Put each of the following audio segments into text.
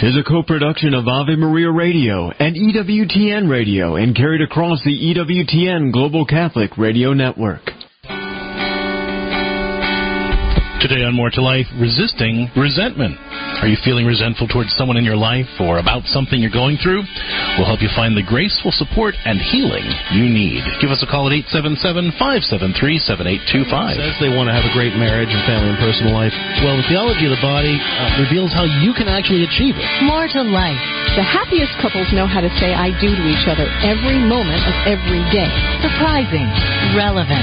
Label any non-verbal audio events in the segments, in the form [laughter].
Is a co-production of Ave Maria Radio and EWTN Radio and carried across the EWTN Global Catholic Radio Network. Today on More to Life, resisting resentment. Are you feeling resentful towards someone in your life or about something you're going through? We'll help you find the graceful support and healing you need. Give us a call at 877-573-7825. Says they want to have a great marriage and family and personal life. Well, the theology of the body uh, reveals how you can actually achieve it. More to life. The happiest couples know how to say I do to each other every moment of every day. Surprising, relevant,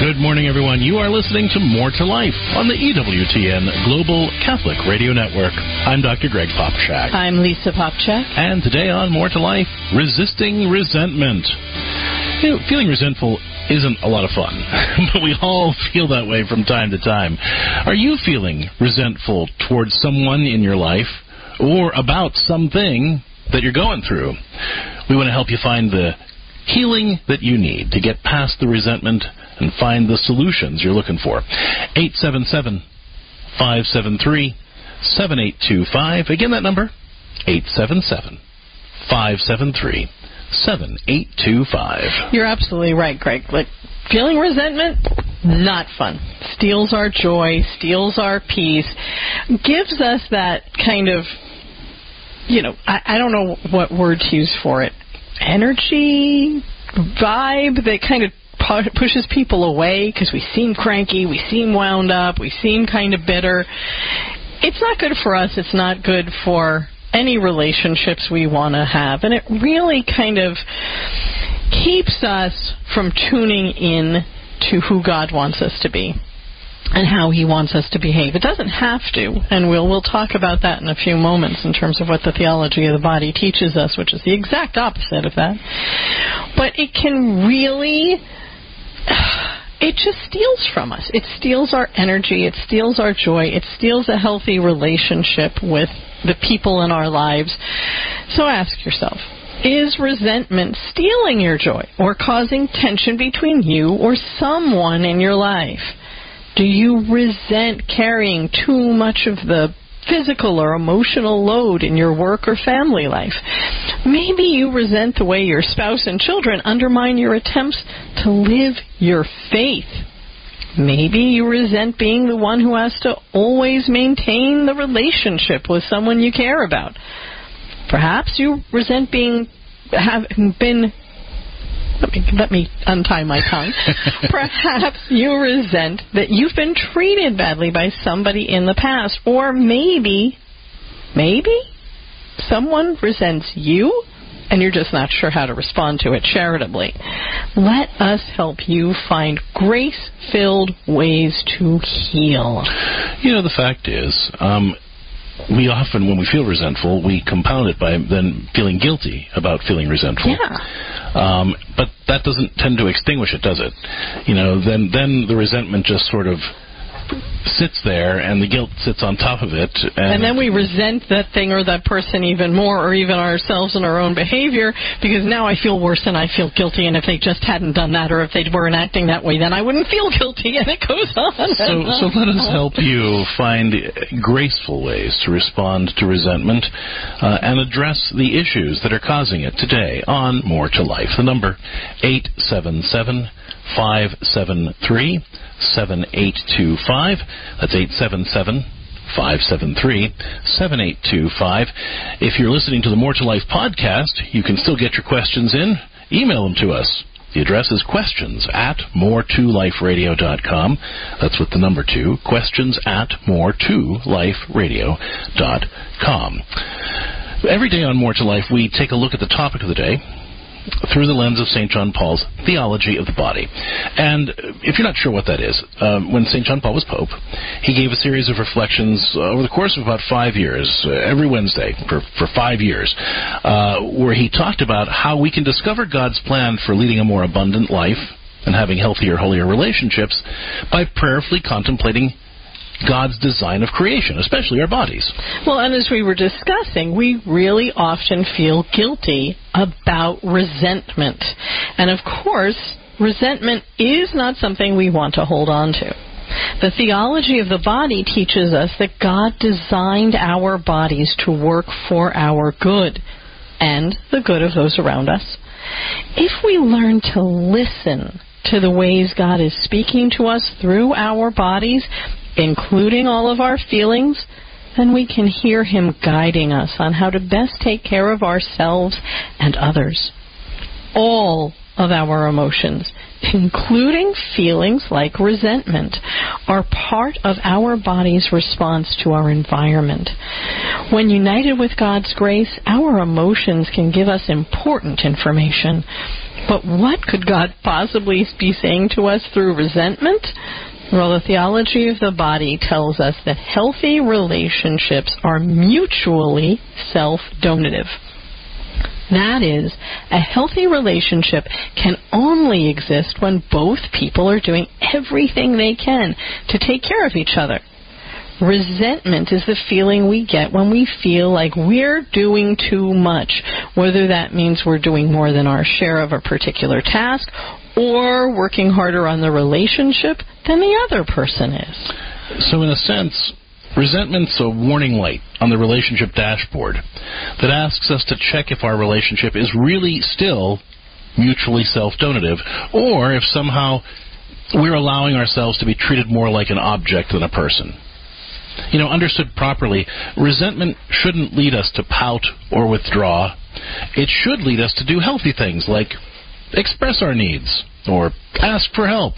Good morning, everyone. You are listening to More to Life on the EWTN Global Catholic Radio Network. I'm Dr. Greg Popcak. I'm Lisa Popcak. And today on More to Life, resisting resentment. You know, feeling resentful isn't a lot of fun, [laughs] but we all feel that way from time to time. Are you feeling resentful towards someone in your life or about something that you're going through? We want to help you find the healing that you need to get past the resentment and find the solutions you're looking for. 877 573 7825. Again, that number 877 573 7825. You're absolutely right, Greg. Like feeling resentment, not fun. Steals our joy, steals our peace, gives us that kind of, you know, I, I don't know what word to use for it. Energy, vibe that kind of pushes people away because we seem cranky, we seem wound up, we seem kind of bitter. It's not good for us. It's not good for any relationships we want to have. And it really kind of keeps us from tuning in to who God wants us to be and how he wants us to behave. It doesn't have to, and we'll we'll talk about that in a few moments in terms of what the theology of the body teaches us, which is the exact opposite of that. But it can really [sighs] it just steals from us. It steals our energy, it steals our joy, it steals a healthy relationship with the people in our lives. So ask yourself, is resentment stealing your joy or causing tension between you or someone in your life? Do you resent carrying too much of the physical or emotional load in your work or family life? Maybe you resent the way your spouse and children undermine your attempts to live your faith. Maybe you resent being the one who has to always maintain the relationship with someone you care about. Perhaps you resent being having been let me let me untie my tongue. [laughs] Perhaps you resent that you've been treated badly by somebody in the past, or maybe, maybe someone resents you and you're just not sure how to respond to it charitably. Let us help you find grace filled ways to heal. You know, the fact is, um, we often, when we feel resentful, we compound it by then feeling guilty about feeling resentful. Yeah. Um, but that doesn't tend to extinguish it, does it? You know, then then the resentment just sort of sits there and the guilt sits on top of it. And, and, then we resent that thing or that person even more or even ourselves and our own behavior because now I feel worse and I feel guilty and if they just hadn't done that or if they weren't acting that way then I wouldn't feel guilty and it goes on so so let us help you find graceful ways to respond to resentment uh, and address the issues that are causing it today on more to life. The number 877 573 7825. That's 877 573 7825. If you're listening to the More to Life podcast, you can still get your questions in. Email them to us. The address is questions at more2liferadio.com. That's with the number two. Questions at more2liferadio.com. Every day on More to Life, we take a look at the topic of the day through the lens of St. John Paul's theology of the body. And if you're not sure what that is, um, when St. John Paul was Pope, he gave a series of reflections over the course of about five years, uh, every Wednesday for, for five years, uh, where he talked about how we can discover God's plan for leading a more abundant life and having healthier, holier relationships by prayerfully contemplating God's design of creation, especially our bodies. Well, and as we were discussing, we really often feel guilty about resentment. And of course, resentment is not something we want to hold on to. The theology of the body teaches us that God designed our bodies to work for our good and the good of those around us. If we learn to listen to the ways God is speaking to us through our bodies, including all of our feelings, then we can hear Him guiding us on how to best take care of ourselves and others. All of our emotions, including feelings like resentment, are part of our body's response to our environment. When united with God's grace, our emotions can give us important information. But what could God possibly be saying to us through resentment? Well, the theology of the body tells us that healthy relationships are mutually self donative. That is, a healthy relationship can only exist when both people are doing everything they can to take care of each other. Resentment is the feeling we get when we feel like we're doing too much, whether that means we're doing more than our share of a particular task or working harder on the relationship than the other person is. So, in a sense, resentment's a warning light on the relationship dashboard that asks us to check if our relationship is really still mutually self donative or if somehow we're allowing ourselves to be treated more like an object than a person. You know, understood properly, resentment shouldn't lead us to pout or withdraw. It should lead us to do healthy things like express our needs, or ask for help,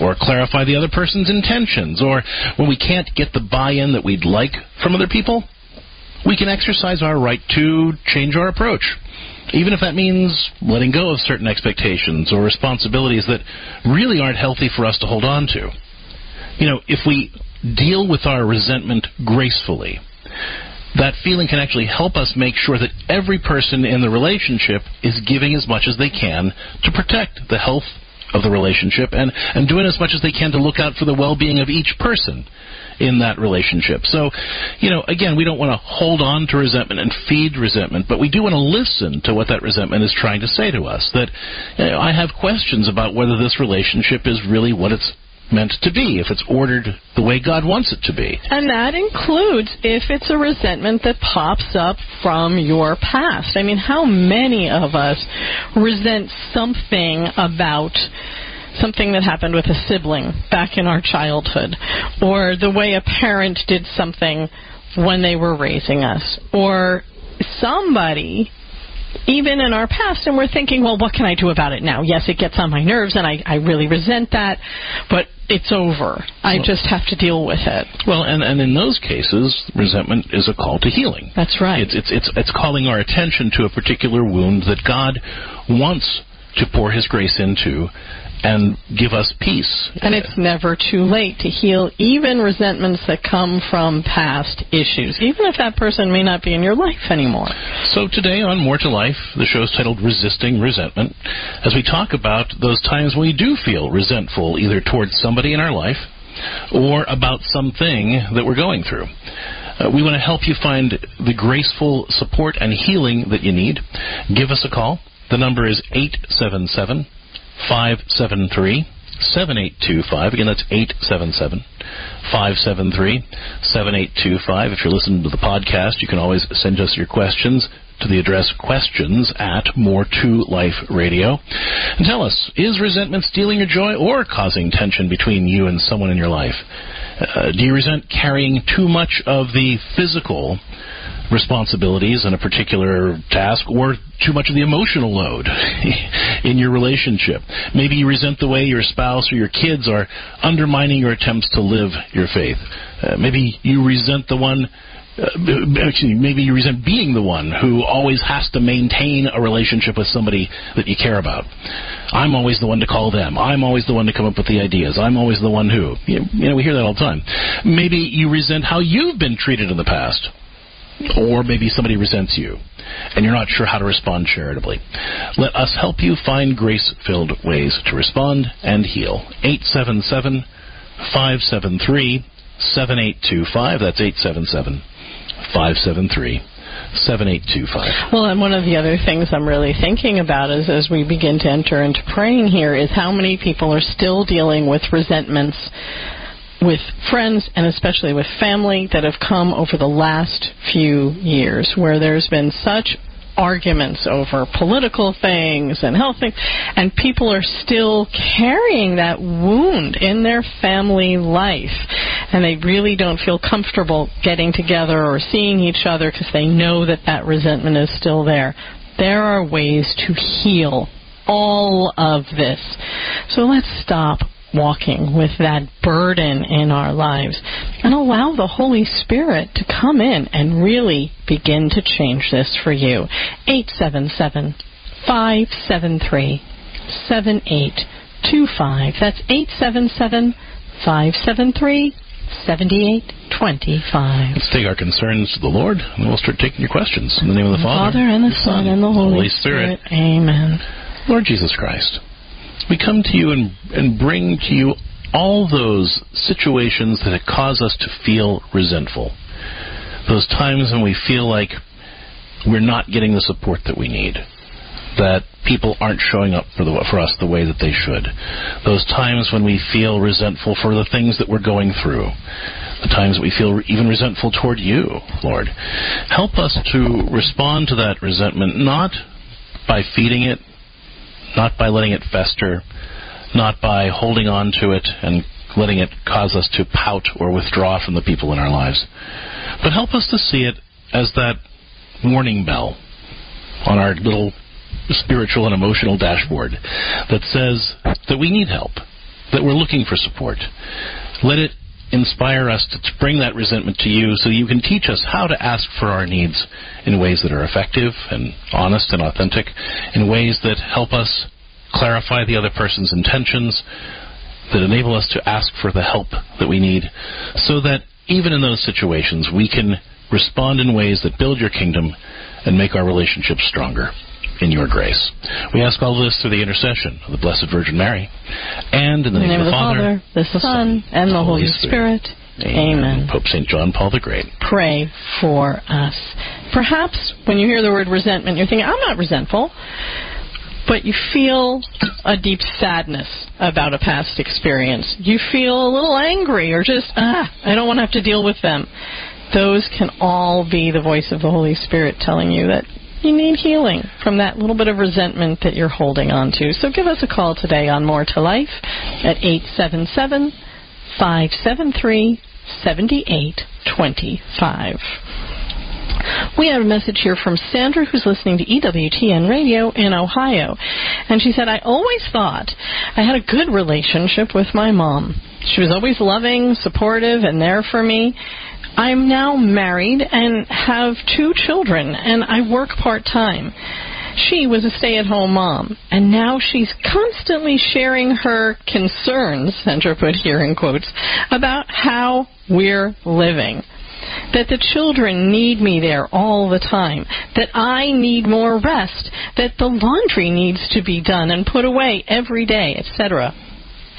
or clarify the other person's intentions, or when we can't get the buy in that we'd like from other people, we can exercise our right to change our approach. Even if that means letting go of certain expectations or responsibilities that really aren't healthy for us to hold on to. You know, if we deal with our resentment gracefully, that feeling can actually help us make sure that every person in the relationship is giving as much as they can to protect the health of the relationship and, and doing as much as they can to look out for the well being of each person in that relationship. So, you know, again, we don't want to hold on to resentment and feed resentment, but we do want to listen to what that resentment is trying to say to us. That you know, I have questions about whether this relationship is really what it's meant to be, if it's ordered the way God wants it to be. And that includes if it's a resentment that pops up from your past. I mean, how many of us resent something about something that happened with a sibling back in our childhood, or the way a parent did something when they were raising us, or somebody even in our past, and we're thinking, well, what can I do about it now? Yes, it gets on my nerves, and I, I really resent that, but it's over. I well, just have to deal with it. Well, and, and in those cases, resentment is a call to healing. That's right. It's, it's, it's, it's calling our attention to a particular wound that God wants to pour His grace into and give us peace. And it's never too late to heal even resentments that come from past issues, even if that person may not be in your life anymore. So today on More to Life, the show is titled Resisting Resentment, as we talk about those times when we do feel resentful either towards somebody in our life or about something that we're going through. Uh, we want to help you find the graceful support and healing that you need. Give us a call. The number is 877 573 7825. Again, that's 877 573 7825. If you're listening to the podcast, you can always send us your questions to the address questions at more to life radio and tell us is resentment stealing your joy or causing tension between you and someone in your life uh, do you resent carrying too much of the physical responsibilities in a particular task or too much of the emotional load [laughs] in your relationship. Maybe you resent the way your spouse or your kids are undermining your attempts to live your faith. Uh, maybe you resent the one uh, actually, maybe you resent being the one who always has to maintain a relationship with somebody that you care about. I'm always the one to call them. I'm always the one to come up with the ideas. I'm always the one who. You know, we hear that all the time. Maybe you resent how you've been treated in the past. Or maybe somebody resents you and you're not sure how to respond charitably. Let us help you find grace filled ways to respond and heal. 877 573 7825. That's 877 573 7825. Well, and one of the other things I'm really thinking about is as we begin to enter into praying here is how many people are still dealing with resentments with friends and especially with family that have come over the last few years where there's been such arguments over political things and health things, and people are still carrying that wound in their family life, and they really don't feel comfortable getting together or seeing each other because they know that that resentment is still there. There are ways to heal all of this. So let's stop walking with that burden in our lives and allow the Holy Spirit to come in and really begin to change this for you. 877 573 7825. That's 877 573 7825. Let's take our concerns to the Lord, and we'll start taking your questions. In the name of the Father, Father and the Son, and the Holy, Holy Spirit. Spirit. Amen. Lord Jesus Christ we come to you and, and bring to you all those situations that cause us to feel resentful. Those times when we feel like we're not getting the support that we need. That people aren't showing up for, the, for us the way that they should. Those times when we feel resentful for the things that we're going through. The times we feel even resentful toward you, Lord. Help us to respond to that resentment not by feeding it, not by letting it fester, not by holding on to it and letting it cause us to pout or withdraw from the people in our lives, but help us to see it as that warning bell on our little spiritual and emotional dashboard that says that we need help, that we're looking for support. Let it inspire us to bring that resentment to you so you can teach us how to ask for our needs in ways that are effective and honest and authentic, in ways that help us clarify the other person's intentions, that enable us to ask for the help that we need, so that even in those situations we can respond in ways that build your kingdom and make our relationships stronger in your grace. We ask all this through the intercession of the Blessed Virgin Mary, and in the, In name, of the Father, the Son, and the Holy Spirit. Amen. Pope St. John Paul the Great. Pray for us. Perhaps when you hear the word resentment, you're thinking, I'm not resentful. But you feel a deep sadness about a past experience. You feel a little angry or just, ah, I don't want to have to deal with them. Those can all be the voice of the Holy Spirit telling you that you need healing from that little bit of resentment that you're holding on to. So give us a call today on More to Life at 877 573 7825. We have a message here from Sandra, who's listening to EWTN Radio in Ohio. And she said, I always thought I had a good relationship with my mom. She was always loving, supportive, and there for me. I'm now married and have two children, and I work part time. She was a stay at home mom, and now she's constantly sharing her concerns, Sandra put here in quotes, about how we're living. That the children need me there all the time. That I need more rest. That the laundry needs to be done and put away every day, etc.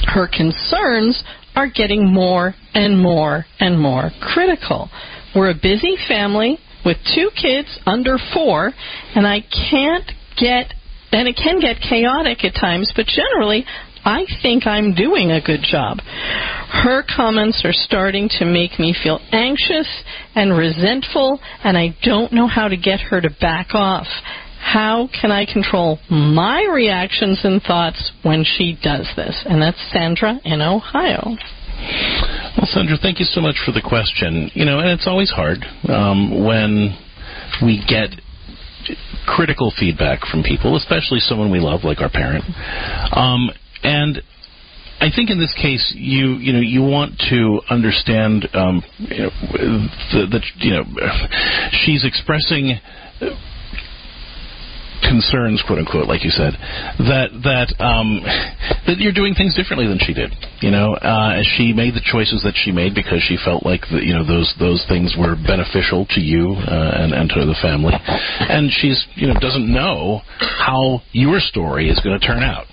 Her concerns are getting more and more and more critical. We're a busy family with two kids under four, and I can't get, and it can get chaotic at times, but generally, I think I'm doing a good job. Her comments are starting to make me feel anxious and resentful, and I don't know how to get her to back off. How can I control my reactions and thoughts when she does this? And that's Sandra in Ohio. Well, Sandra, thank you so much for the question. You know, and it's always hard um, when we get critical feedback from people, especially someone we love, like our parent. Um, and I think in this case, you you know you want to understand um, you know you know she's expressing concerns, quote unquote, like you said, that that um, that you're doing things differently than she did. You know, uh, she made the choices that she made because she felt like the, you know those those things were beneficial to you uh, and and to the family, and she's you know doesn't know how your story is going to turn out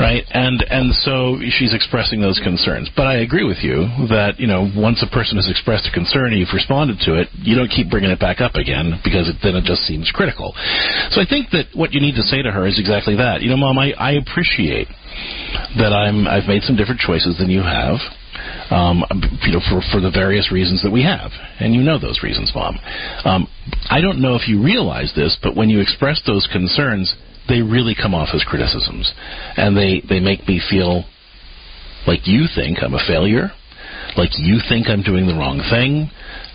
right? And and so she's expressing those concerns. But I agree with you that you know once a person has expressed a concern and you've responded to it, you don't keep bringing it back up again because it, then it just seems critical. So I think that what you need to say to her is exactly that. You know, mom, I, I appreciate that I'm I've made some different choices than you have. Um, you know, for for the various reasons that we have, and you know those reasons, mom. Um, I don't know if you realize this, but when you express those concerns, they really come off as criticisms, and they they make me feel like you think I'm a failure, like you think I'm doing the wrong thing,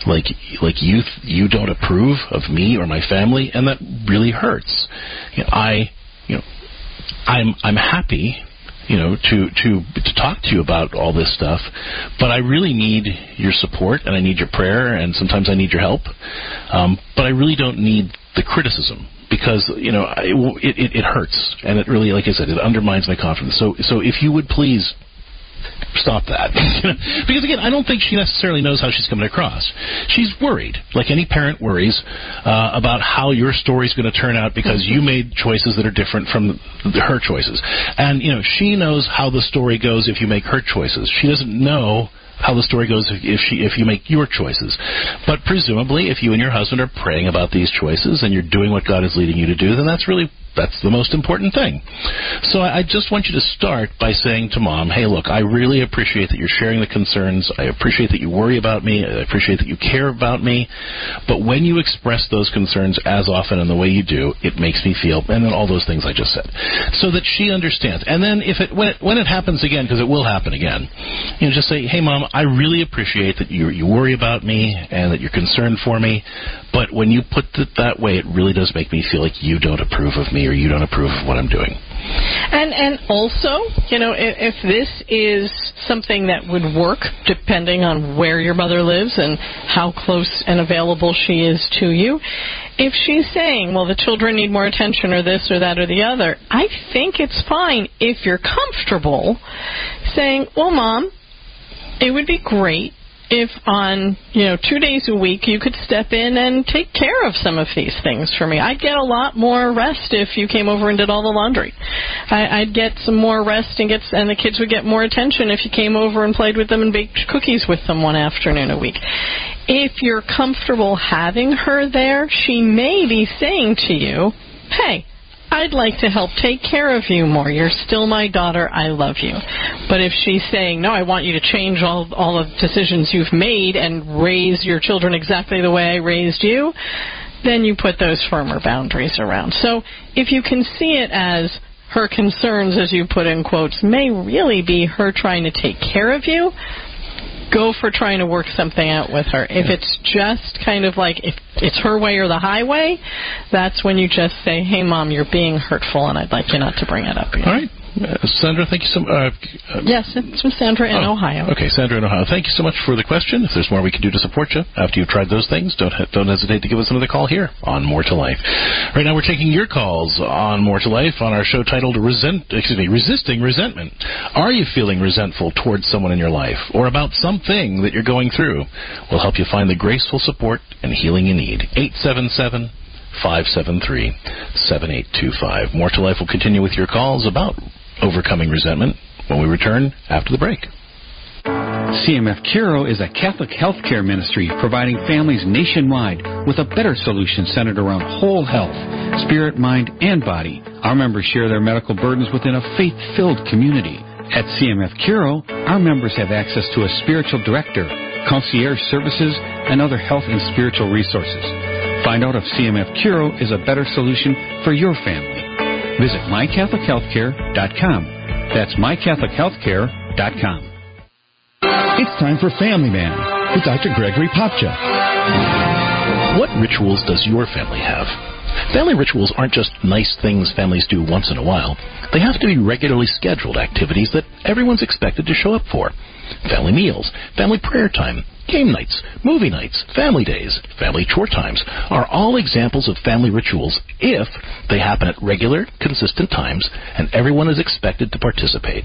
like like you you don't approve of me or my family, and that really hurts. You know, I you know I'm I'm happy you know to to to talk to you about all this stuff but i really need your support and i need your prayer and sometimes i need your help um, but i really don't need the criticism because you know it, it, it hurts and it really, like I said, it undermines my confidence. So so if you would please stop that. [laughs] because again, I don't think she necessarily knows how she's coming across. She's worried, like any parent worries, uh, about how your story's going to turn out because you [laughs] made choices that are different from her choices. And, you know, she knows how the story goes if you make her choices. She doesn't know how the story goes if, she if you make your choices. But presumably, if you and your husband are praying about these choices and you're doing what God is leading you to do, then that's really that's the most important thing. So I just want you to start by saying to mom, hey, look, I really appreciate that you're sharing the concerns. I appreciate that you worry about me. I appreciate that you care about me. But when you express those concerns as often and the way you do, it makes me feel, and then all those things I just said, so that she understands. And then if it when it when it happens again, because it will happen again, you know, just say, hey, mom, I really appreciate that you you worry about me and that you're concerned for me. But when you put it that way, it really does make me feel like you don't approve of me or you don't approve of what I'm doing. And and also, you know, if, if this is something that would work, depending on where your mother lives and how close and available she is to you, if she's saying, well, the children need more attention or this or that or the other, I think it's fine if you're comfortable saying, well, mom, it would be great if on you know two days a week you could step in and take care of some of these things for me. I'd get a lot more rest if you came over and did all the laundry. I, i'd get some more rest and get and the kids would get more attention if you came over and played with them and baked cookies with them one afternoon a week. If you're comfortable having her there she may be saying to you hey I'd like to help take care of you more. You're still my daughter. I love you. But if she's saying, no, I want you to change all, all of the decisions you've made and raise your children exactly the way I raised you, then you put those firmer boundaries around. So if you can see it as her concerns, as you put in quotes, may really be her trying to take care of you, go for trying to work something out with her. If it's just kind of like if it's her way or the highway, that's when you just say, "Hey, mom, you're being hurtful, and I'd like you not to bring it up." Again. All right. Uh, Sandra, thank you so much. Uh, yes, it's from Sandra in oh, Ohio. Okay, Sandra in Ohio. Thank you so much for the question. If there's more we can do to support you after you've tried those things, don't don't hesitate to give us another call here on More to Life. Right now, we're taking your calls on More to Life on our show titled "Resent." Excuse me, resisting resentment. Are you feeling resentful towards someone in your life or about something that you're going through? We'll help you find the graceful support and healing you need. Eight seven seven. 573 7825. More to Life will continue with your calls about overcoming resentment when we return after the break. CMF Curo is a Catholic healthcare ministry providing families nationwide with a better solution centered around whole health, spirit, mind, and body. Our members share their medical burdens within a faith filled community. At CMF Curo, our members have access to a spiritual director, concierge services, and other health and spiritual resources. Find out if CMF Curo is a better solution for your family. Visit mycatholichealthcare.com. That's mycatholichealthcare.com. It's time for Family Man with Dr. Gregory Popcak. What rituals does your family have? Family rituals aren't just nice things families do once in a while. They have to be regularly scheduled activities that everyone's expected to show up for. Family meals, family prayer time, game nights, movie nights, family days, family chore times are all examples of family rituals if they happen at regular, consistent times and everyone is expected to participate.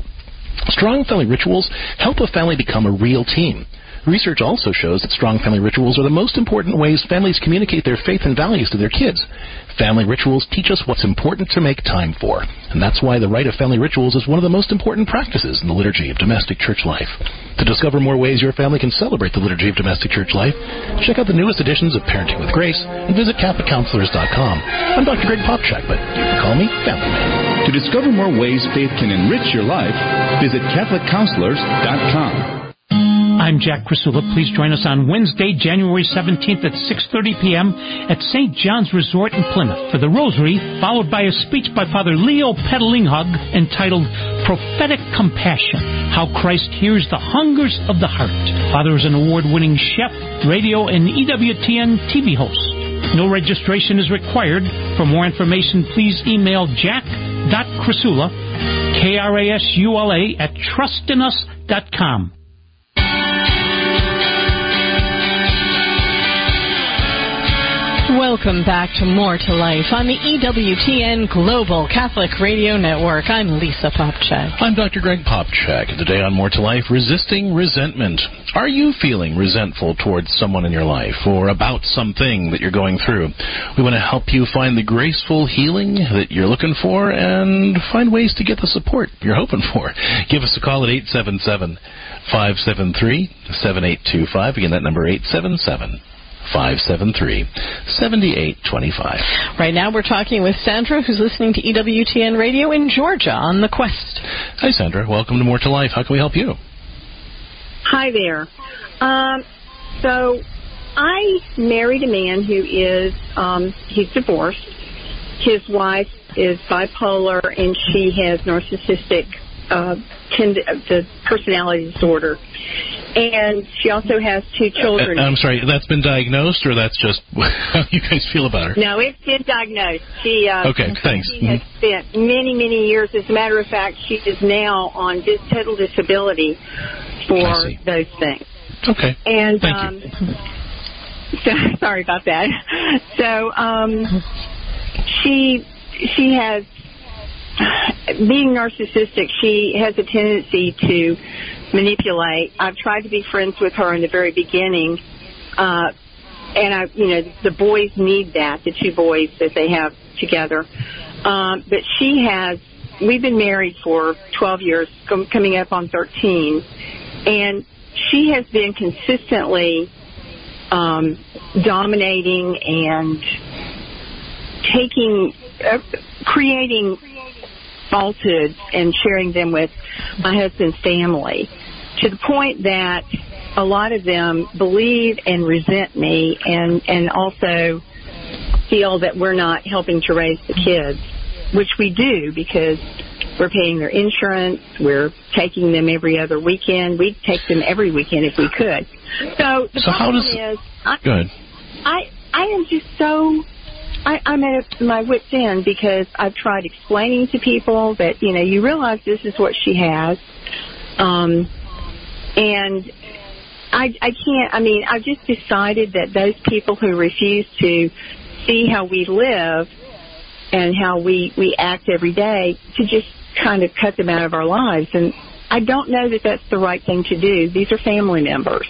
Strong family rituals help a family become a real team. Research also shows that strong family rituals are the most important ways families communicate their faith and values to their kids. Family rituals teach us what's important to make time for, and that's why the rite of family rituals is one of the most important practices in the liturgy of domestic church life. To discover more ways your family can celebrate the liturgy of domestic church life, check out the newest editions of Parenting with Grace and visit CatholicCounselors.com. I'm Dr. Greg Popcak, but you can call me Family Man. To discover more ways faith can enrich your life, visit CatholicCounselors.com. I'm Jack Krasula. Please join us on Wednesday, January 17th at 6.30 p.m. at St. John's Resort in Plymouth for the Rosary, followed by a speech by Father Leo Patalinghug entitled Prophetic Compassion, How Christ Hears the Hungers of the Heart. Father is an award-winning chef, radio, and EWTN TV host. No registration is required. For more information, please email jack.krasula, K-R-A-S-U-L-A, at trustinus.com. Welcome back to More to Life on the EWTN Global Catholic Radio Network. I'm Lisa Popcak. I'm Dr. Greg Popcak. Today on More to Life, resisting resentment. Are you feeling resentful towards someone in your life or about something that you're going through? We want to help you find the graceful healing that you're looking for and find ways to get the support you're hoping for. Give us a call at 877 573 7825. Again, that number 877 573 7825. Right now, we're talking with Sandra, who's listening to EWTN Radio in Georgia on The Quest. Hi, Sandra. Welcome to More to Life. How can we help you? Hi there. Um, so, I married a man who is um, he's divorced. His wife is bipolar, and she has narcissistic uh, tend- the personality disorder and she also has two children. Uh, I'm sorry, that's been diagnosed, or that's just [laughs] how you guys feel about her? No, it's been diagnosed. She uh, okay, thanks. She has spent many, many years. As a matter of fact, she is now on dis- total disability for those things. Okay. And Thank um, you. so, [laughs] sorry about that. So um, she she has being narcissistic. She has a tendency to manipulate. I've tried to be friends with her in the very beginning, uh, and I, you know, the boys need that, the two boys that they have together. Um, but she has. We've been married for 12 years, com- coming up on 13, and she has been consistently um, dominating and taking, uh, creating falsehoods and sharing them with my husband's family to the point that a lot of them believe and resent me and and also feel that we're not helping to raise the kids which we do because we're paying their insurance we're taking them every other weekend we'd take them every weekend if we could so the So how does- is I. I I am just so I, I'm at my wits end because I've tried explaining to people that you know you realize this is what she has, um, and I I can't. I mean, I've just decided that those people who refuse to see how we live and how we we act every day to just kind of cut them out of our lives and. I don't know that that's the right thing to do. These are family members.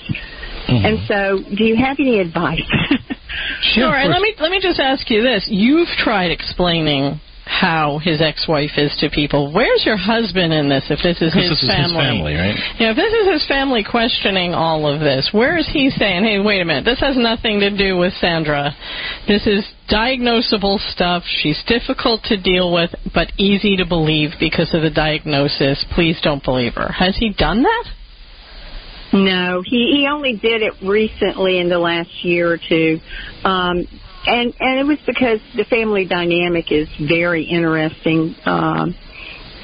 And so, do you have any advice? [laughs] Sure, and let me let me just ask you this: You've tried explaining how his ex-wife is to people. Where's your husband in this? If this is his this is his family, right? Yeah, if this is his family questioning all of this, where is he saying, "Hey, wait a minute, this has nothing to do with Sandra. This is diagnosable stuff. She's difficult to deal with, but easy to believe because of the diagnosis. Please don't believe her." Has he done that? No, he he only did it recently in the last year or two, um, and and it was because the family dynamic is very interesting. Um,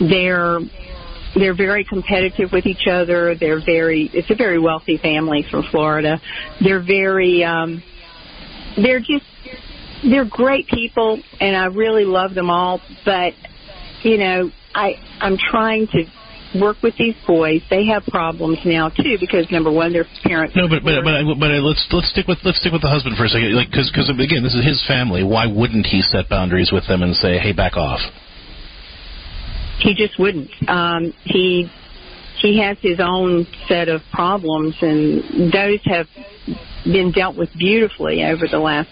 they're they're very competitive with each other. They're very it's a very wealthy family from Florida. They're very um, they're just they're great people, and I really love them all. But you know, I I'm trying to work with these boys. They have problems now too because number one, their parents. No, but but but, but, let's let's stick with let's stick with the husband for a second, like because because again, this is his family. Why wouldn't he set boundaries with them and say, hey, back off? He just wouldn't. Um, he he has his own set of problems, and those have been dealt with beautifully over the last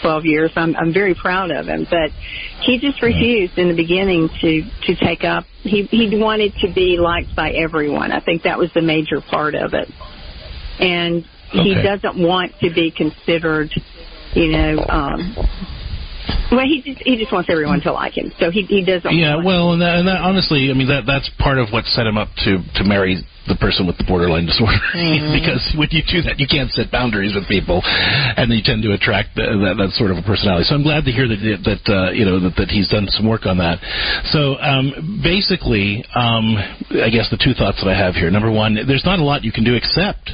12 years. I'm, I'm very proud of him, but he just refused in the beginning to, to take up. He, he wanted to be liked by everyone. I think that was the major part of it. And he Okay. doesn't want to be considered, you know, um, well, he just, he just wants everyone to like him. So he, he doesn't Yeah, want well, and that, and that honestly, I mean that that's part of what set him up to to marry the person with the borderline disorder [laughs] because when you do that, you can't set boundaries with people, and you tend to attract that, that, that sort of a personality. So I'm glad to hear that that uh, you know that, that he's done some work on that. So um, basically, um, I guess the two thoughts that I have here. Number one, there's not a lot you can do except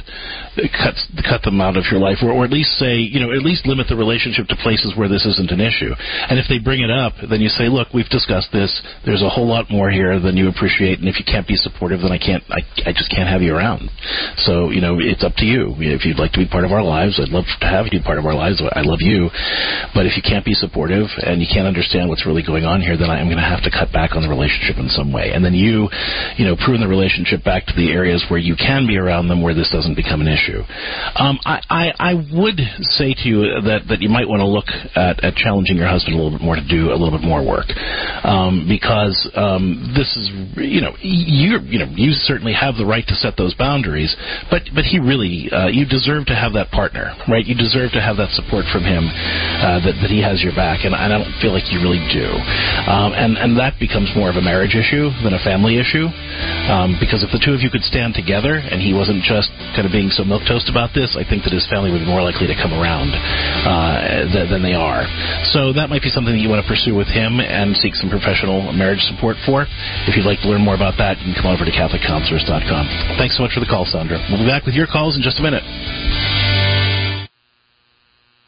cut cut them out of your life, or, or at least say you know at least limit the relationship to places where this isn't an issue. And if they bring it up, then you say, look, we've discussed this. There's a whole lot more here than you appreciate, and if you can't be supportive, then I can't. I, I just can't have you around. So you know, it's up to you. If you'd like to be part of our lives, I'd love to have you part of our lives. I love you, but if you can't be supportive and you can't understand what's really going on here, then I am going to have to cut back on the relationship in some way. And then you, you know, prune the relationship back to the areas where you can be around them, where this doesn't become an issue. Um, I, I, I would say to you that that you might want to look at, at challenging your husband a little bit more to do a little bit more work, um, because um, this is, you know, you you know you certainly have the right to set those boundaries, but but he really uh, you deserve to have that partner, right? You deserve to have that support from him, uh, that that he has your back, and I don't feel like you really do, um, and and that becomes more of a marriage issue than a family issue, um, because if the two of you could stand together and he wasn't just kind of being so milk toast about this, I think that his family would be more likely to come around uh, th- than they are. So that might be something that you want to pursue with him and seek some professional marriage support for. If you'd like to learn more about that, you can come over to CatholicCounselors.com. Thanks so much for the call, Sandra. We'll be back with your calls in just a minute.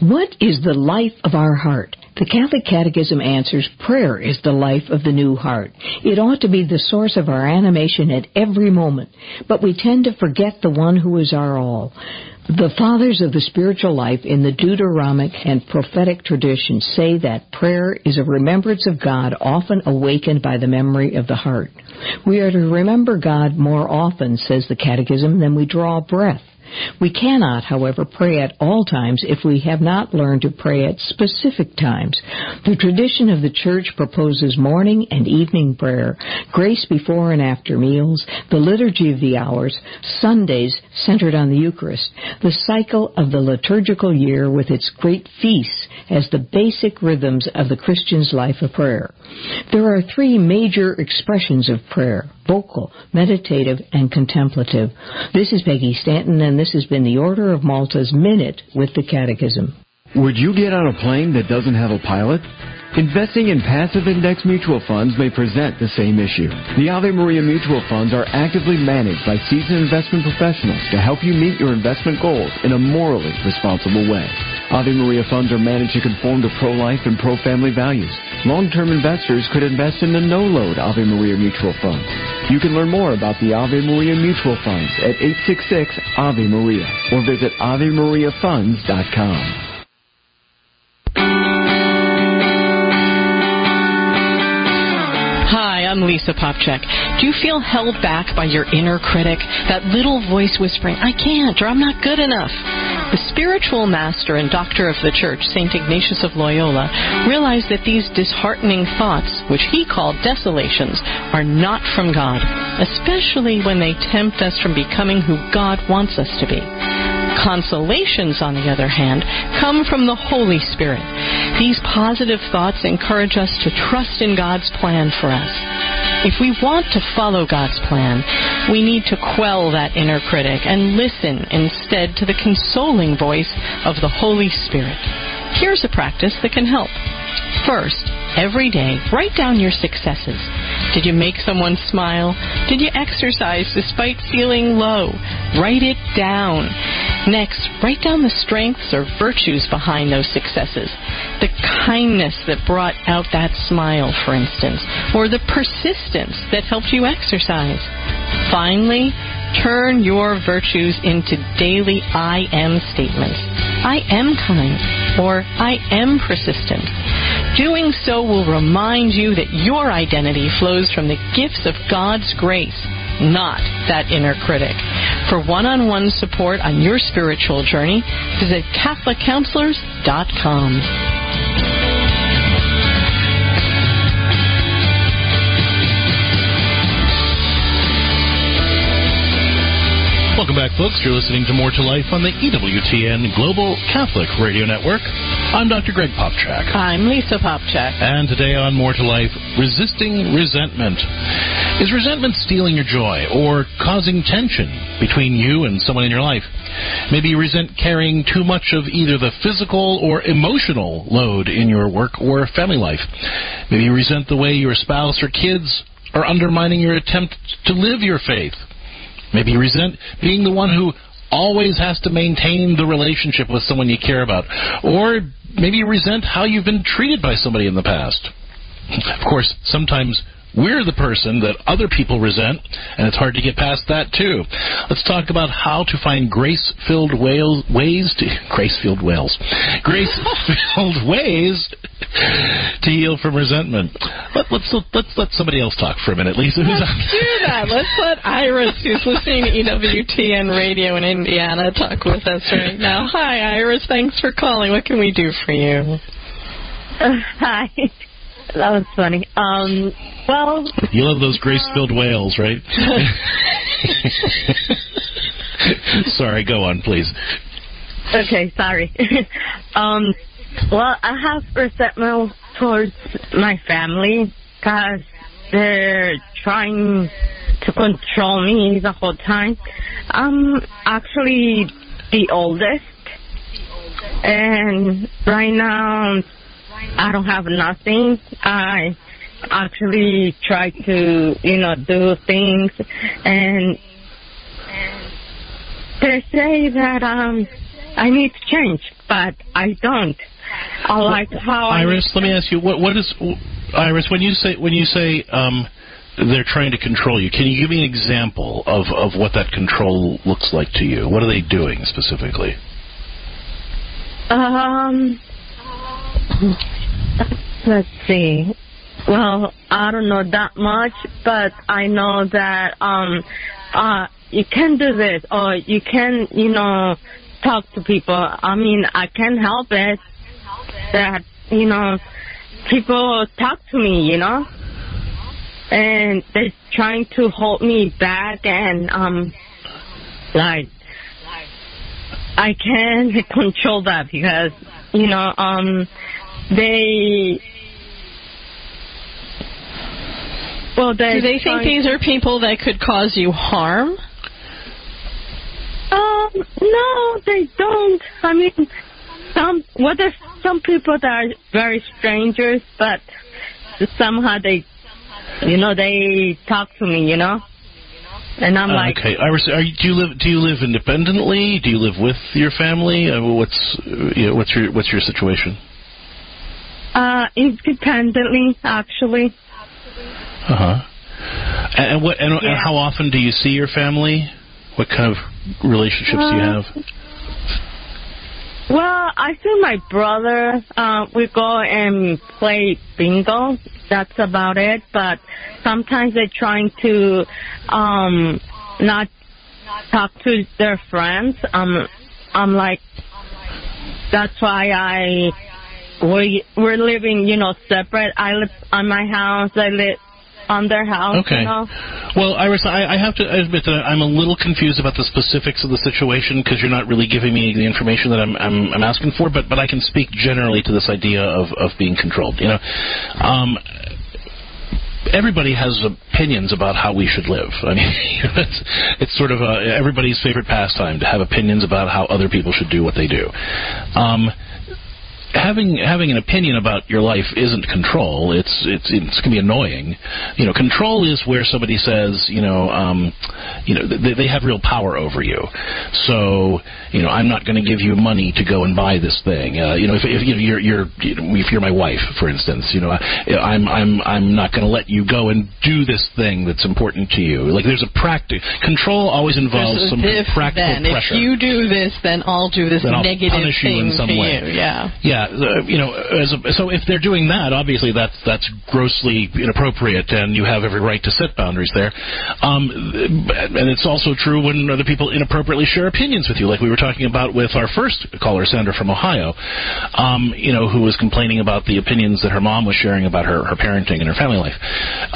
What is the life of our heart? The Catholic Catechism answers prayer is the life of the new heart. It ought to be the source of our animation at every moment, but we tend to forget the one who is our all. The fathers of the spiritual life in the Deuteronomic and prophetic traditions say that prayer is a remembrance of God often awakened by the memory of the heart. We are to remember God more often, says the Catechism, than we draw breath. We cannot, however, pray at all times if we have not learned to pray at specific times. The tradition of the Church proposes morning and evening prayer, grace before and after meals, the liturgy of the hours, Sundays centered on the Eucharist, the cycle of the liturgical year with its great feasts as the basic rhythms of the Christian's life of prayer. There are three major expressions of prayer vocal, meditative, and contemplative. This is Peggy Stanton, and this has been the Order of Malta's Minute with the Catechism. Would you get on a plane that doesn't have a pilot? Investing in passive index mutual funds may present the same issue. The Ave Maria mutual funds are actively managed by seasoned investment professionals to help you meet your investment goals in a morally responsible way. Ave Maria funds are managed to conform to pro-life and pro-family values. Long-term investors could invest in the no-load Ave Maria mutual fund. You can learn more about the Ave Maria mutual funds at 866 Ave Maria or visit AveMariaFunds.com. I'm Lisa Popcak. Do you feel held back by your inner critic? That little voice whispering, I can't or I'm not good enough? The spiritual master and doctor of the church, St. Ignatius of Loyola, realized that these disheartening thoughts, which he called desolations, are not from God, especially when they tempt us from becoming who God wants us to be. Consolations, on the other hand, come from the Holy Spirit. These positive thoughts encourage us to trust in God's plan for us. If we want to follow God's plan, we need to quell that inner critic and listen instead to the consoling voice of the Holy Spirit. Here's a practice that can help. First, every day, write down your successes. Did you make someone smile? Did you exercise despite feeling low? Write it down. Next, write down the strengths or virtues behind those successes. The kindness that brought out that smile, for instance, or the persistence that helped you exercise. Finally, turn your virtues into daily I am statements. I am kind, or I am persistent. Doing so will remind you that your identity flows from the gifts of God's grace, not that inner critic. For one on one support on your spiritual journey, visit CatholicCounselors.com. Welcome back, folks. You're listening to More to Life on the EWTN Global Catholic Radio Network. I'm Dr. Greg Popcak. I'm Lisa Popcak. And today on More to Life, resisting resentment. Is resentment stealing your joy or causing tension between you and someone in your life? Maybe you resent carrying too much of either the physical or emotional load in your work or family life. Maybe you resent the way your spouse or kids are undermining your attempt to live your faith. Maybe you resent being the one who always has to maintain the relationship with someone you care about. Or maybe you resent how you've been treated by somebody in the past. Of course, sometimes we're the person that other people resent, and it's hard to get past that too. Let's talk about how to find grace-filled ways to [laughs] grace-filled whales, grace-filled [laughs] ways to heal from resentment. Let, let's let's let somebody else talk for a minute, Lisa. Let's do that. Let's let Iris, who's listening to EWTN Radio in Indiana, talk with us right now. Hi, Iris. Thanks for calling. What can we do for you? Uh, [laughs] hi. That was funny. Um, well, you love those grace-filled whales, right? [laughs] [laughs] sorry, go on, please. Okay, sorry. um, well, I have resentment towards my family because they're trying to control me the whole time. I'm actually the oldest, and right now I don't have nothing. I actually try to, you know, do things and they say that um I need to change, but I don't. I like how Iris, I let me ask you what what is Iris when you say when you say um they're trying to control you. Can you give me an example of of what that control looks like to you? What are they doing specifically? Um Let's see. Well, I don't know that much, but I know that um uh you can do this or you can, you know, talk to people. I mean, I can't help it that, you know, people talk to me, you know? And they're trying to hold me back and um like I can't [laughs] control that because, you know, um they well they do they think these are people that could cause you harm um no they don't i mean some well there's some people that are very strangers but somehow they you know they talk to me you know and I'm uh, like, okay, Iris, are you, do you live do you live independently? Do you live with your family? Uh, what's uh, you know, what's your what's your situation? Uh, independently, actually. Uh huh. And what? And, yeah. and, how often do you see your family? What kind of relationships uh, do you have? Well, I see my brother. Uh, we go and play bingo. That's about it. But sometimes they're trying to um not talk to their friends. Um, I'm like, that's why I we we're living, you know, separate. I live on my house. I live on their house. Okay. You know? Well, Iris, I, I have to admit that I'm a little confused about the specifics of the situation because you're not really giving me the information that I'm, I'm, I'm asking for. But but I can speak generally to this idea of of being controlled. You know, um, everybody has opinions about how we should live. I mean, [laughs] it's, it's sort of a, everybody's favorite pastime to have opinions about how other people should do what they do. Um, having having an opinion about your life isn't control. It's it's it's going to be annoying. You know, control is where somebody says, you know, um, you know, they, they have real power over you. So, you know, I'm not going to give you money to go and buy this thing. Uh, you know, if, if you know, you're you're you know, if you're my wife, for instance, you know, I'm I'm I'm not going to let you go and do this thing that's important to you. Like there's a practice. Control always involves There's some if practical then. pressure. If you do this, then I'll do this Then I'll negative punish you thing in some way. you. Yeah. Yeah, uh, you know, a, so if they're doing that, obviously that's that's grossly inappropriate, and you have every right to set boundaries there. Um, and it's also true when other people inappropriately share opinions with you, like we were talking about with our first caller, Sandra from Ohio, um, you know, who was complaining about the opinions that her mom was sharing about her her parenting and her family life.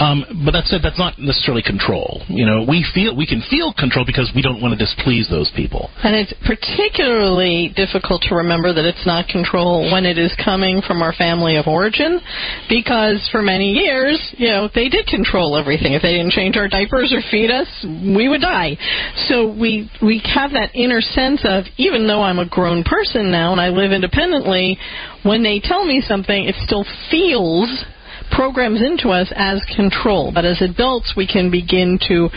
Um, but that said, that's not necessarily control. You know, we feel we can feel control because we don't want to displease those people. And it's particularly difficult to remember that it's not control when it is coming from our family of origin, because for many years, you know, they did control everything. If they didn't change our diapers or feed us, we would die. So we we have that inner sense of even though I'm a grown person now and I live independently, when they tell me something, it still feels programs into us as control. But as adults, we can begin to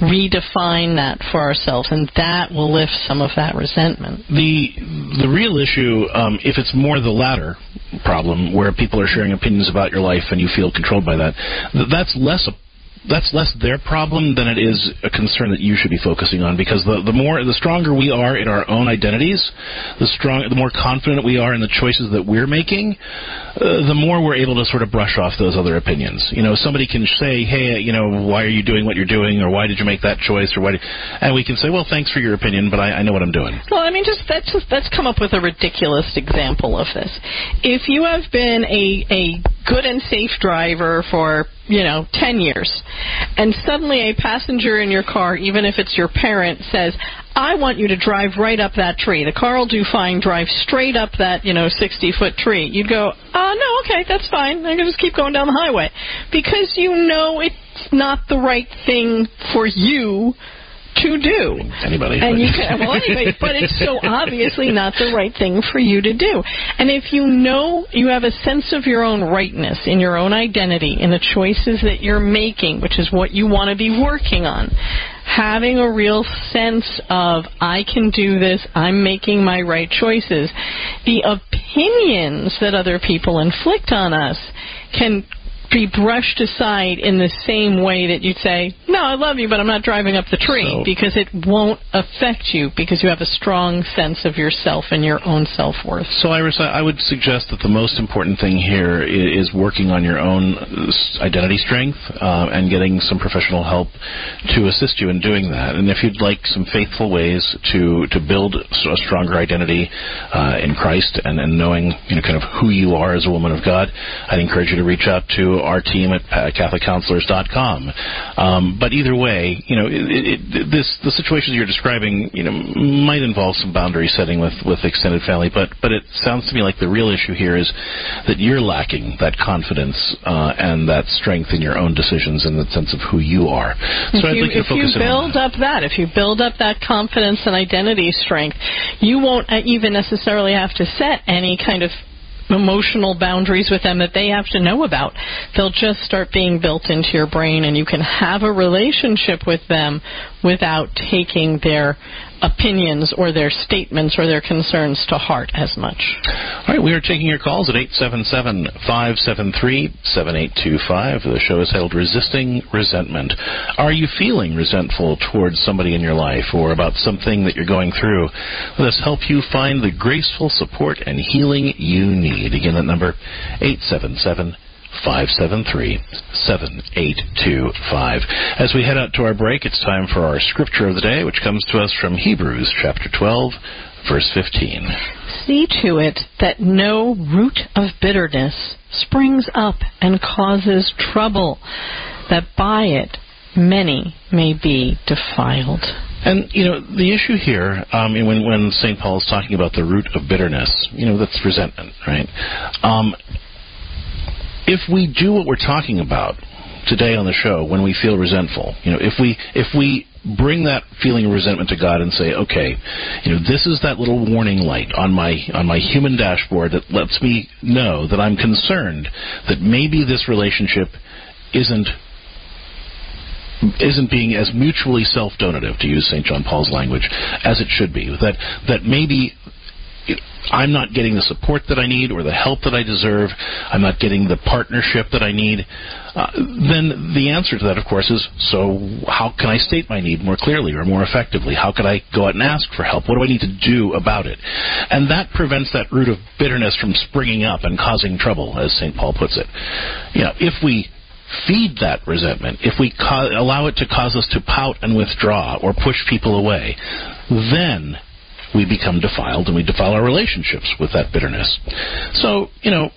redefine that for ourselves, and that will lift some of that resentment. The the real issue, um, if it's more the latter problem, where people are sharing opinions about your life and you feel controlled by that, th- that's less a that's less their problem than it is a concern that you should be focusing on because the the more the stronger we are in our own identities, the strong the more confident we are in the choices that we're making, uh, the more we're able to sort of brush off those other opinions. You know, somebody can say, "Hey, you know, why are you doing what you're doing?" or "Why did you make that choice?" or "Why?" And we can say, "Well, thanks for your opinion, but I, I know what I'm doing." Well, I mean, just let's just let's come up with a ridiculous example of this. If you have been a a good and safe driver for you know 10 years and suddenly a passenger in your car even if it's your parent says I want you to drive right up that tree. The car will do fine. Drive straight up that, you know, 60 foot tree. You'd go, uh, no, okay, that's fine. I can just keep going down the highway. Because you know it's not the right thing for you to do. Anybody. And you can, well, anyway, but it's so [laughs] obviously not the right thing for you to do. And if you know you have a sense of your own rightness in your own identity, in the choices that you're making, which is what you want to be working on, having a real sense of, I can do this, I'm making my right choices, the opinions that other people inflict on us can be brushed aside in the same way that you'd say, "No, I love you, but I'm not driving up the tree," So- because it won't affect you because you have a strong sense of yourself and your own self worth. So, Iris, I I would suggest that the most important thing here is working on your own identity strength uh, and getting some professional help to assist you in doing that. And if you'd like some faithful ways to to build a stronger identity uh, in Christ and, and knowing you know kind of who you are as a woman of God, I'd encourage you to reach out to our team at uh, CatholicCounselors.com. Um, but either way, you know, it, it, this the situations you're describing, you know, might involve some boundary setting with with extended family. But but it sounds to me like the real issue here is that you're lacking that confidence uh, and that strength in your own decisions and the sense of who you are. So if I'd you, like you to if you focus on build up that, if you build up that confidence and identity strength, you won't uh, even necessarily have to set any kind of emotional boundaries with them that they have to know about. They'll just start being built into your brain, and you can have a relationship with them without taking their opinions or their statements or their concerns to heart as much. All right, we are taking your calls at 877-573-7825. The show is titled Resisting Resentment. Are you feeling resentful towards somebody in your life or about something that you're going through? Let us help you find the graceful support and healing you need. Again, that number, 877 573 7825. As we head out to our break, it's time for our scripture of the day, which comes to us from Hebrews chapter 12, verse 15. see to it that no root of bitterness springs up and causes trouble, that by it many may be defiled. And you know the issue here, um, when when Saint Paul is talking about the root of bitterness, you know that's resentment, right? Um, if we do what we're talking about today on the show, when we feel resentful, you know, if we if we bring that feeling of resentment to God and say, okay, you know, this is that little warning light on my on my human dashboard that lets me know that I'm concerned that maybe this relationship isn't isn't being as mutually self-donative, to use St. John Paul's language, as it should be. That that maybe I'm not getting the support that I need or the help that I deserve. I'm not getting the partnership that I need. Uh, then the answer to that, of course, is so how can I state my need more clearly or more effectively? How can I go out and ask for help? What do I need to do about it? And that prevents that root of bitterness from springing up and causing trouble, as St. Paul puts it. You know, if we feed that resentment, if we co- allow it to cause us to pout and withdraw or push people away, then we become defiled and we defile our relationships with that bitterness. So, you know,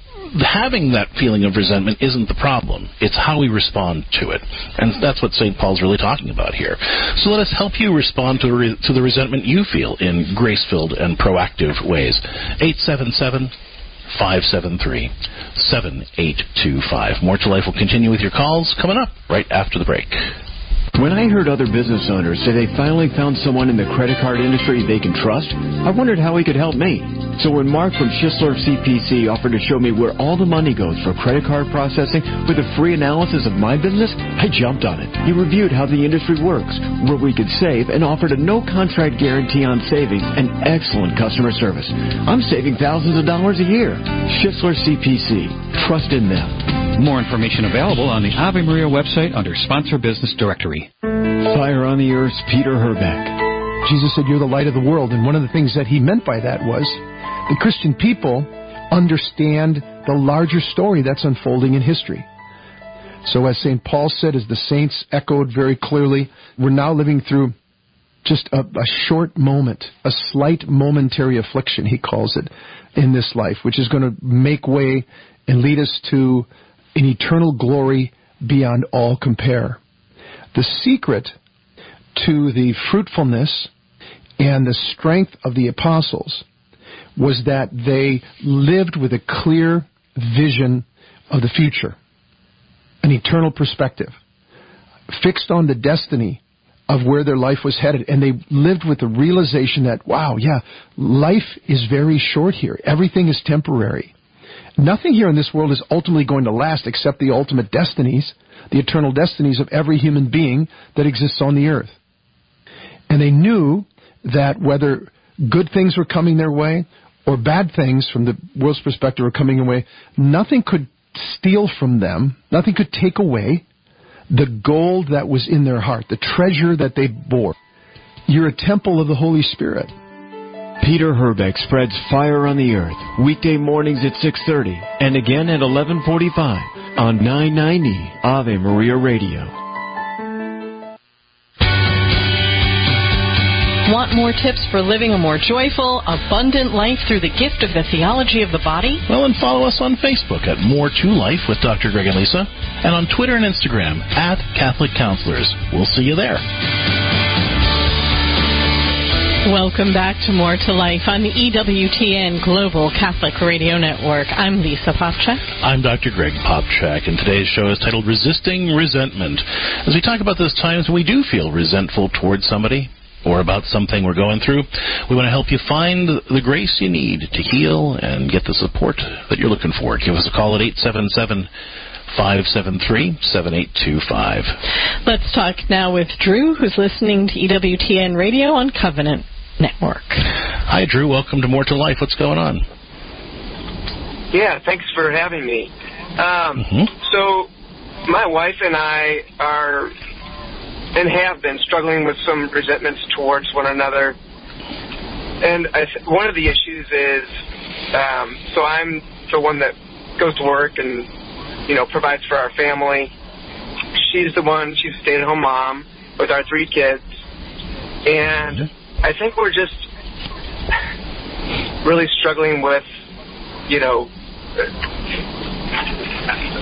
having that feeling of resentment isn't the problem. It's how we respond to it. And that's what St. Paul's really talking about here. So let us help you respond to, re- to the resentment you feel in grace filled and proactive ways. 877 573 7825. More to Life will continue with your calls coming up right after the break. When I heard other business owners say they finally found someone in the credit card industry they can trust, I wondered how he could help me. So when Mark from Schisler CPC offered to show me where all the money goes for credit card processing with a free analysis of my business, I jumped on it. He reviewed how the industry works, where we could save, and offered a no contract guarantee on savings and excellent customer service. I'm saving thousands of dollars a year. Schisler CPC. Trust in them. More information available on the Ave Maria website under Sponsor Business Directory. Fire on the Earth's Peter Herbeck. Jesus said, You're the light of the world. And one of the things that he meant by that was the Christian people understand the larger story that's unfolding in history. So, as St. Paul said, as the saints echoed very clearly, we're now living through just a, a, short moment, a slight momentary affliction, he calls it, in this life, which is going to make way and lead us to an eternal glory beyond all compare. The secret to the fruitfulness and the strength of the apostles was that they lived with a clear vision of the future, an eternal perspective, fixed on the destiny of where their life was headed. And they lived with the realization that, wow, yeah, life is very short here. Everything is temporary. Nothing here in this world is ultimately going to last except the ultimate destinies, the eternal destinies of every human being that exists on the earth. And they knew that whether good things were coming their way or bad things from the world's perspective were coming away, nothing could steal from them, nothing could take away the gold that was in their heart, the treasure that they bore. You're a temple of the Holy Spirit. Peter Herbeck spreads fire on the earth weekday mornings at 6:30 and again at 11:45 on 990 Ave Maria Radio. Want more tips for living a more joyful, abundant life through the gift of the theology of the body? Well, and follow us on Facebook at More to Life with Dr. Greg and Lisa, and on Twitter and Instagram at Catholic Counselors. We'll see you there. Welcome back to More to Life on the EWTN Global Catholic Radio Network. I'm Lisa Popcak. I'm Dr. Greg Popcak, and today's show is titled Resisting Resentment. As we talk about those times when we do feel resentful towards somebody, or about something we're going through, we want to help you find the grace you need to heal and get the support that you're looking for. Give us a call at 877 573 7825. Let's talk now with Drew, who's listening to EWTN Radio on Covenant Network. Hi, Drew. Welcome to More to Life. What's going on? Yeah, thanks for having me. Um, mm-hmm. So, my wife and I are and have been struggling with some resentments towards one another. And I th- one of the issues is um, so I'm the one that goes to work and you know provides for our family. She's the one. She's a stay-at-home mom with our three kids, and I think we're just really struggling with, you know,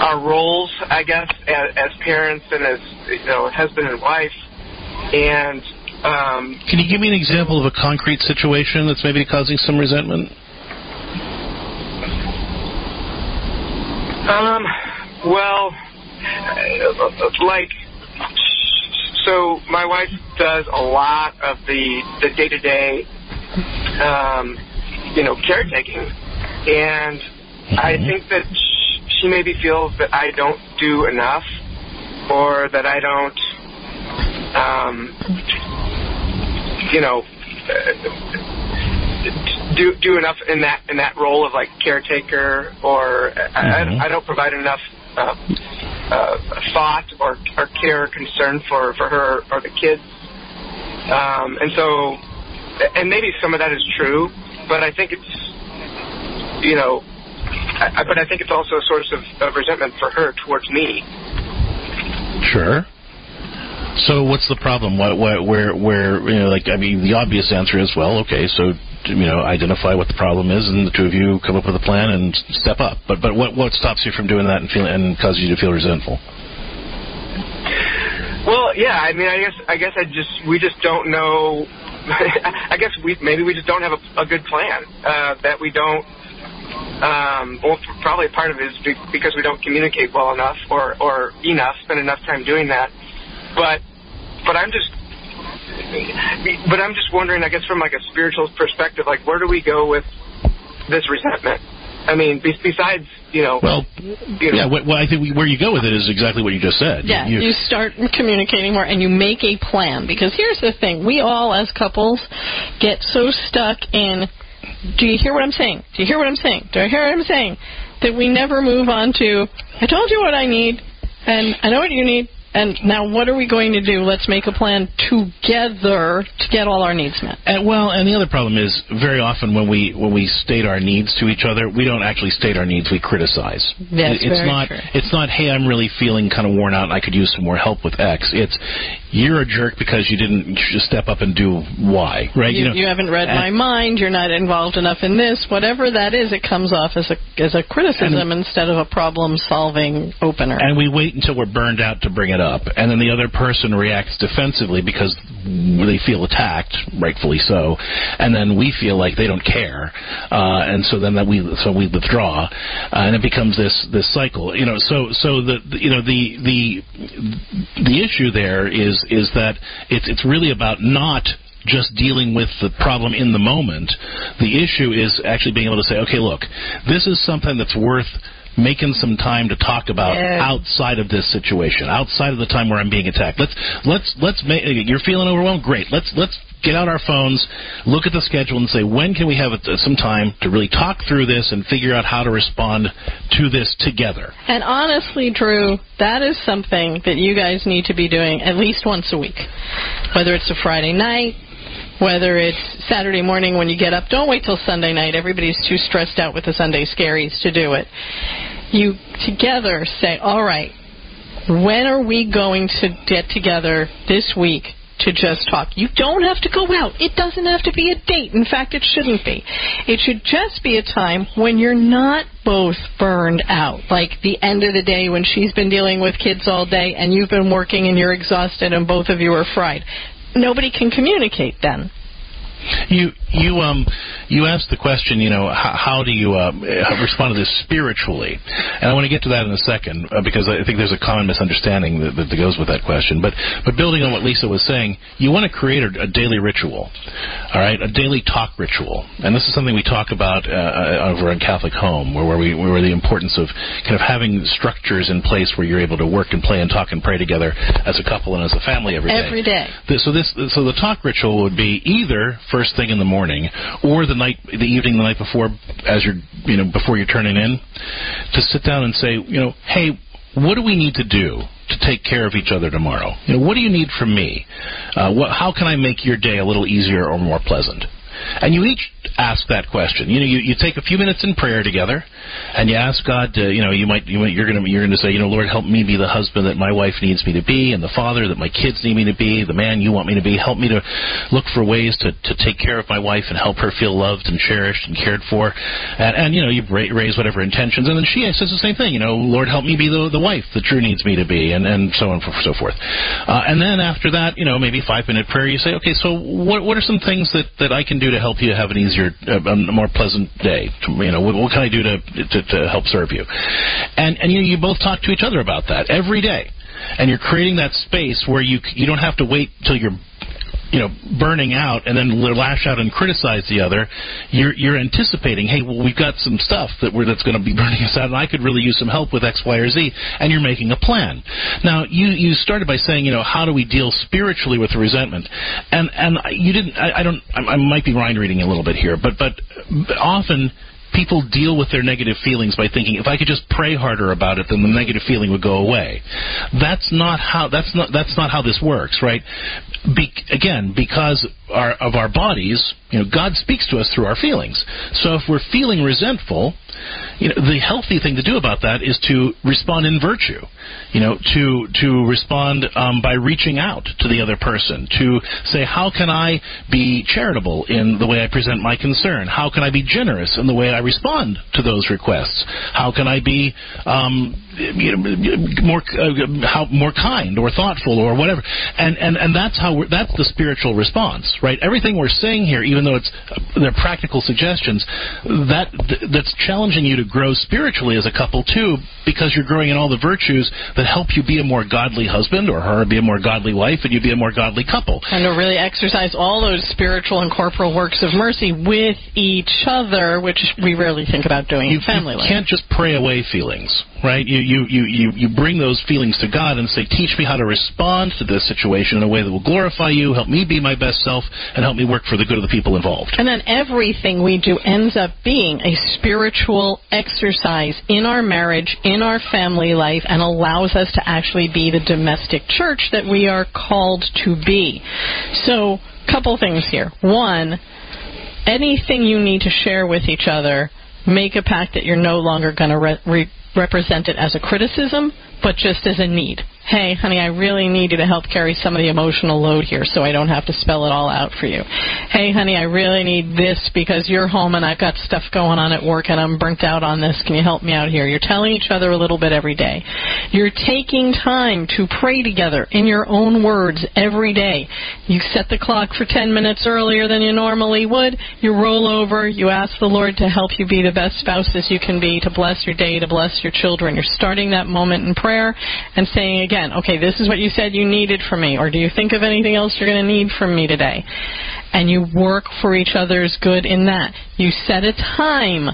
our roles, I guess, as, as parents and as you know, husband and wife, and um, Can you give me an example of a concrete situation that's maybe causing some resentment? Um, well, uh, like, so my wife does a lot of the the day to day, um, you know, caretaking, and I think that sh- she maybe feels that I don't do enough, or that I don't, um, you know. Uh, do do enough in that in that role of like caretaker, or Mm-hmm. I, I don't provide enough uh, uh, thought or or care or concern for for her or the kids. Um, and so, and maybe some of that is true, but I think it's, you know, I, but I think it's also a source of, of resentment for her towards me. Sure. So what's the problem? What, where, where, you know, like, I mean, the obvious answer is, well, okay, so, you know, identify what the problem is, and the two of you come up with a plan and step up. But, but what, what stops you from doing that and feel, and causes you to feel resentful? Well, yeah, I mean, I guess I guess I just we just don't know. [laughs] I guess we maybe we just don't have a, a good plan. Uh, that we don't. Um, well, probably part of it is be- because we don't communicate well enough or or enough, spend enough time doing that. But but I'm just. But I'm just wondering, I guess, from like a spiritual perspective, like where do we go with this resentment? I mean, be- besides, you know, Well, you know, yeah. What, well, I think we, where you go with it is exactly what you just said. Yeah, You- you start communicating more and you make a plan. Because here's the thing we all, as couples, get so stuck in do you hear what I'm saying? Do you hear what I'm saying? Do I hear what I'm saying? That we never move on to I told you what I need, and I know what you need, and now what are we going to do? Let's make a plan together to get all our needs met. And, well, and the other problem is very often when we when we state our needs to each other, we don't actually state our needs. We criticize. That's it's very not. true. It's not. Hey, I'm really feeling kind of worn out, and I could use some more help with X. It's you're a jerk because you didn't just step up and do Y. Right? You, know. you haven't read and- my mind. You're not involved enough in this. Whatever that is, it comes off as a as a criticism instead of a problem solving opener. And we wait until we're burned out to bring it up, and then the other person reacts defensively because they feel attacked, rightfully so, and then we feel like they don't care, uh, and so then that we so we withdraw, uh, and it becomes this this cycle. You know, so so the you know the the the issue there is is that it's it's really about not just dealing with the problem in the moment. The issue is actually being able to say, okay, look, this is something that's worth making some time to talk about outside of this situation, outside of the time where I'm being attacked. Let's let's let's make you're feeling overwhelmed. Great. Let's let's get out our phones, look at the schedule, and say when can we have some time to really talk through this and figure out how to respond to this together. And honestly, Drew, that is something that you guys need to be doing at least once a week. Whether it's a Friday night, whether it's Saturday morning when you get up. Don't wait till Sunday night. Everybody's too stressed out with the Sunday scaries to do it. You together say, all right, when are we going to get together this week to just talk? You don't have to go out. It doesn't have to be a date. In fact, it shouldn't be. It should just be a time when you're not both burned out. Like the end of the day when she's been dealing with kids all day and you've been working and you're exhausted and both of you are fried. Nobody can communicate then. You you um you asked the question, you know, how, how do you uh, respond to this spiritually? And I want to get to that in a second uh, because I think there's a common misunderstanding that, that goes with that question. But but building on what Lisa was saying, you want to create a, a daily ritual, all right, a daily talk ritual, and this is something we talk about uh, over in Catholic HOM, where, where we where the importance of kind of having structures in place where you're able to work and play and talk and pray together as a couple and as a family every day. Every day. So this, so the talk ritual would be either first thing in the morning or the night, the evening, the night before, as you're, you know, before you're turning in, to sit down and say, you know, hey, what do we need to do to take care of each other tomorrow? You know, what do you need from me? Uh, what, how can I make your day a little easier or more pleasant? And you each ask that question. You know, you, you take a few minutes in prayer together, and you ask God. To, you know, you might, you might you're gonna you're gonna say, you know, Lord, help me be the husband that my wife needs me to be, and the father that my kids need me to be, the man you want me to be. Help me to look for ways to to take care of my wife and help her feel loved and cherished and cared for, and, and you know, you raise whatever intentions, and then she says the same thing. You know, Lord, help me be the the wife that Drew needs me to be, and and so on and so forth. Uh, and then after that, you know, maybe five minute prayer, you say, okay, so what what are some things that that I can do to help you have an easier, uh, a more pleasant day? You know, what, what can I do to, to to help serve you? And and you know, you both talk to each other about that every day and you're creating that space where you you don't have to wait till you're you know burning out and then lash out and criticize the other you're you're anticipating hey well we've got some stuff that we're that's going to be [laughs] burning us out and I could really use some help with x y or z and you're making a plan. Now you you started by saying you know how do we deal spiritually with the resentment? And and you didn't I, I don't I, I might be mind reading a little bit here but but often people deal with their negative feelings by thinking if I could just pray harder about it, then the negative feeling would go away. That's not how that's not that's not how this works, right? Be, again, because our, of our bodies, you know, God speaks to us through our feelings. So if we're feeling resentful, you know, the healthy thing to do about that is to respond in virtue. You know, to to respond um, by reaching out to the other person to say, how can I be charitable in the way I present my concern? How can I be generous in the way I respond to those requests? How can I be um, you know, more uh, how more kind or thoughtful or whatever? And and and that's how we're, that's the spiritual response, right? Everything we're saying here, even though it's uh, they're practical suggestions, that that's challenging you to grow spiritually as a couple too, because you're growing in all the virtues that help you be a more godly husband or her be a more godly wife, and you be a more godly couple. And to really exercise all those spiritual and corporal works of mercy with each other, which we rarely think about doing you, in family you life. You can't just pray away feelings, right? You, you you you you bring those feelings to God and say, teach me how to respond to this situation in a way that will glorify you, help me be my best self, and help me work for the good of the people involved. And then everything we do ends up being a spiritual exercise in our marriage, in our family life, and allows us to actually be the domestic church that we are called to be. So, couple things here. One, anything you need to share with each other, make a pact that you're no longer going to re- represent it as a criticism, but just as a need. Hey, honey, I really need you to help carry some of the emotional load here so I don't have to spell it all out for you. Hey, honey, I really need this because you're home and I've got stuff going on at work and I'm burnt out on this. Can you help me out here? You're telling each other a little bit every day. You're taking time to pray together in your own words every day. You set the clock for 10 minutes earlier than you normally would. You roll over. You ask the Lord to help you be the best spouses you can be, to bless your day, to bless your children. You're starting that moment in prayer and saying again, okay, this is what you said you needed from me, or do you think of anything else you're going to need from me today? And you work for each other's good in that. You set a time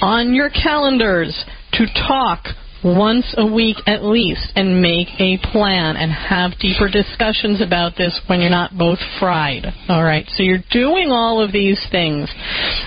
on your calendars to talk once a week at least and make a plan and have deeper discussions about this when you're not both fried. All right. So you're doing all of these things.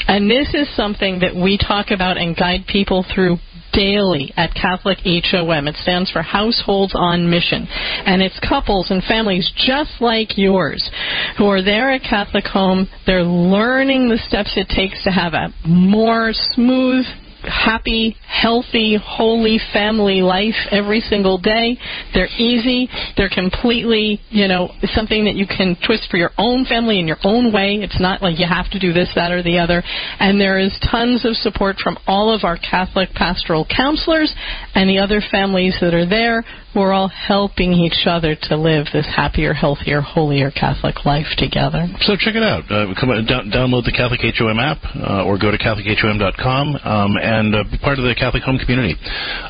And this is something that we talk about and guide people through daily at Catholic HOM. It stands for Households on Mission. And it's couples and families just like yours who are there at Catholic HOM. They're learning the steps it takes to have a more smooth, happy, healthy, holy family life every single day. They're easy. They're completely, you know, something that you can twist for your own family in your own way. It's not like you have to do this, that, or the other. And there is tons of support from all of our Catholic pastoral counselors and the other families that are there who are all helping each other to live this happier, healthier, holier Catholic life together. So check it out. Uh, come download the Catholic HOM app uh, or go to CatholicHOM.com um, and uh, be part of the Catholic HOM community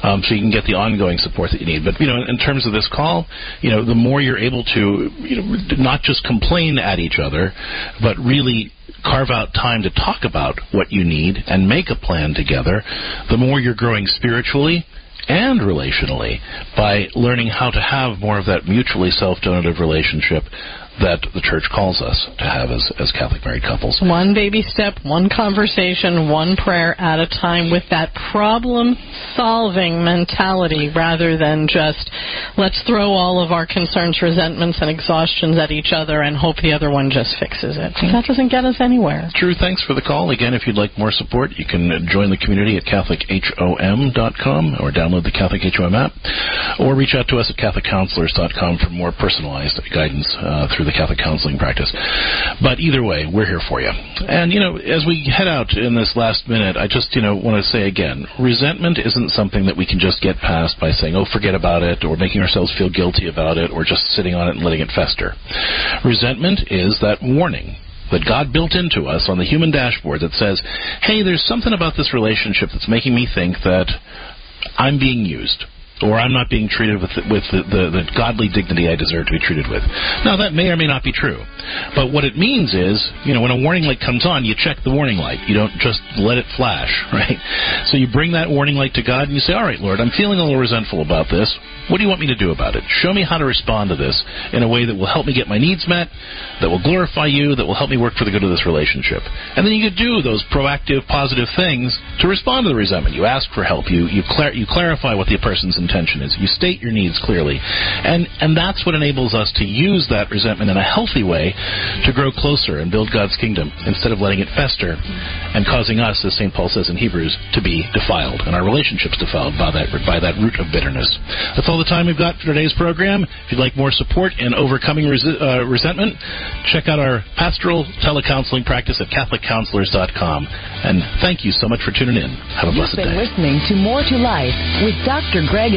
um, so you can get the ongoing support that you need. But, you know, in terms of this call, you know, the more you're able to, you know, not just complain at each other, but really carve out time to talk about what you need and make a plan together, the more you're growing spiritually and relationally by learning how to have more of that mutually self donative relationship that the church calls us to have as, as Catholic married couples. One baby step, one conversation, one prayer at a time with that problem solving mentality rather than just let's throw all of our concerns, resentments, and exhaustions at each other and hope the other one just fixes it. That doesn't get us anywhere. Drew, thanks for the call. Again, if you'd like more support, you can join the community at CatholicHOM.com or download the Catholic HOM app or reach out to us at CatholicCounselors.com for more personalized guidance uh, through the Catholic counseling practice. But either way, we're here for you. And, you know, as we head out in this last minute, I just, you know, want to say again, resentment isn't something that we can just get past by saying, oh, forget about it, or making ourselves feel guilty about it, or just sitting on it and letting it fester. Resentment is that warning that God built into us on the human dashboard that says, hey, there's something about this relationship that's making me think that I'm being used or I'm not being treated with with the, the, the godly dignity I deserve to be treated with. Now that may or may not be true, but what it means is, you know, when a warning light comes on, you check the warning light. You don't just let it flash, [laughs] right? So you bring that warning light to God and you say, "All right, Lord, I'm feeling a little resentful about this. What do you want me to do about it? Show me how to respond to this in a way that will help me get my needs met, that will glorify you, that will help me work for the good of this relationship." And then you could do those proactive, positive things to respond to the resentment. You ask for help. You you, clar- you clarify what the person's intention is. You state your needs clearly. And, and that's what enables us to use that resentment in a healthy way to grow closer and build God's kingdom instead of letting it fester and causing us, as St. Paul says in Hebrews, to be defiled and our relationships defiled by that, by that root of bitterness. That's all the time we've got for today's program. If you'd like more support in overcoming uh, resentment, check out our pastoral telecounseling practice at CatholicCounselors.com. And thank you so much for tuning in. Have a blessed You've been day. listening to More to Life with Dr. Greg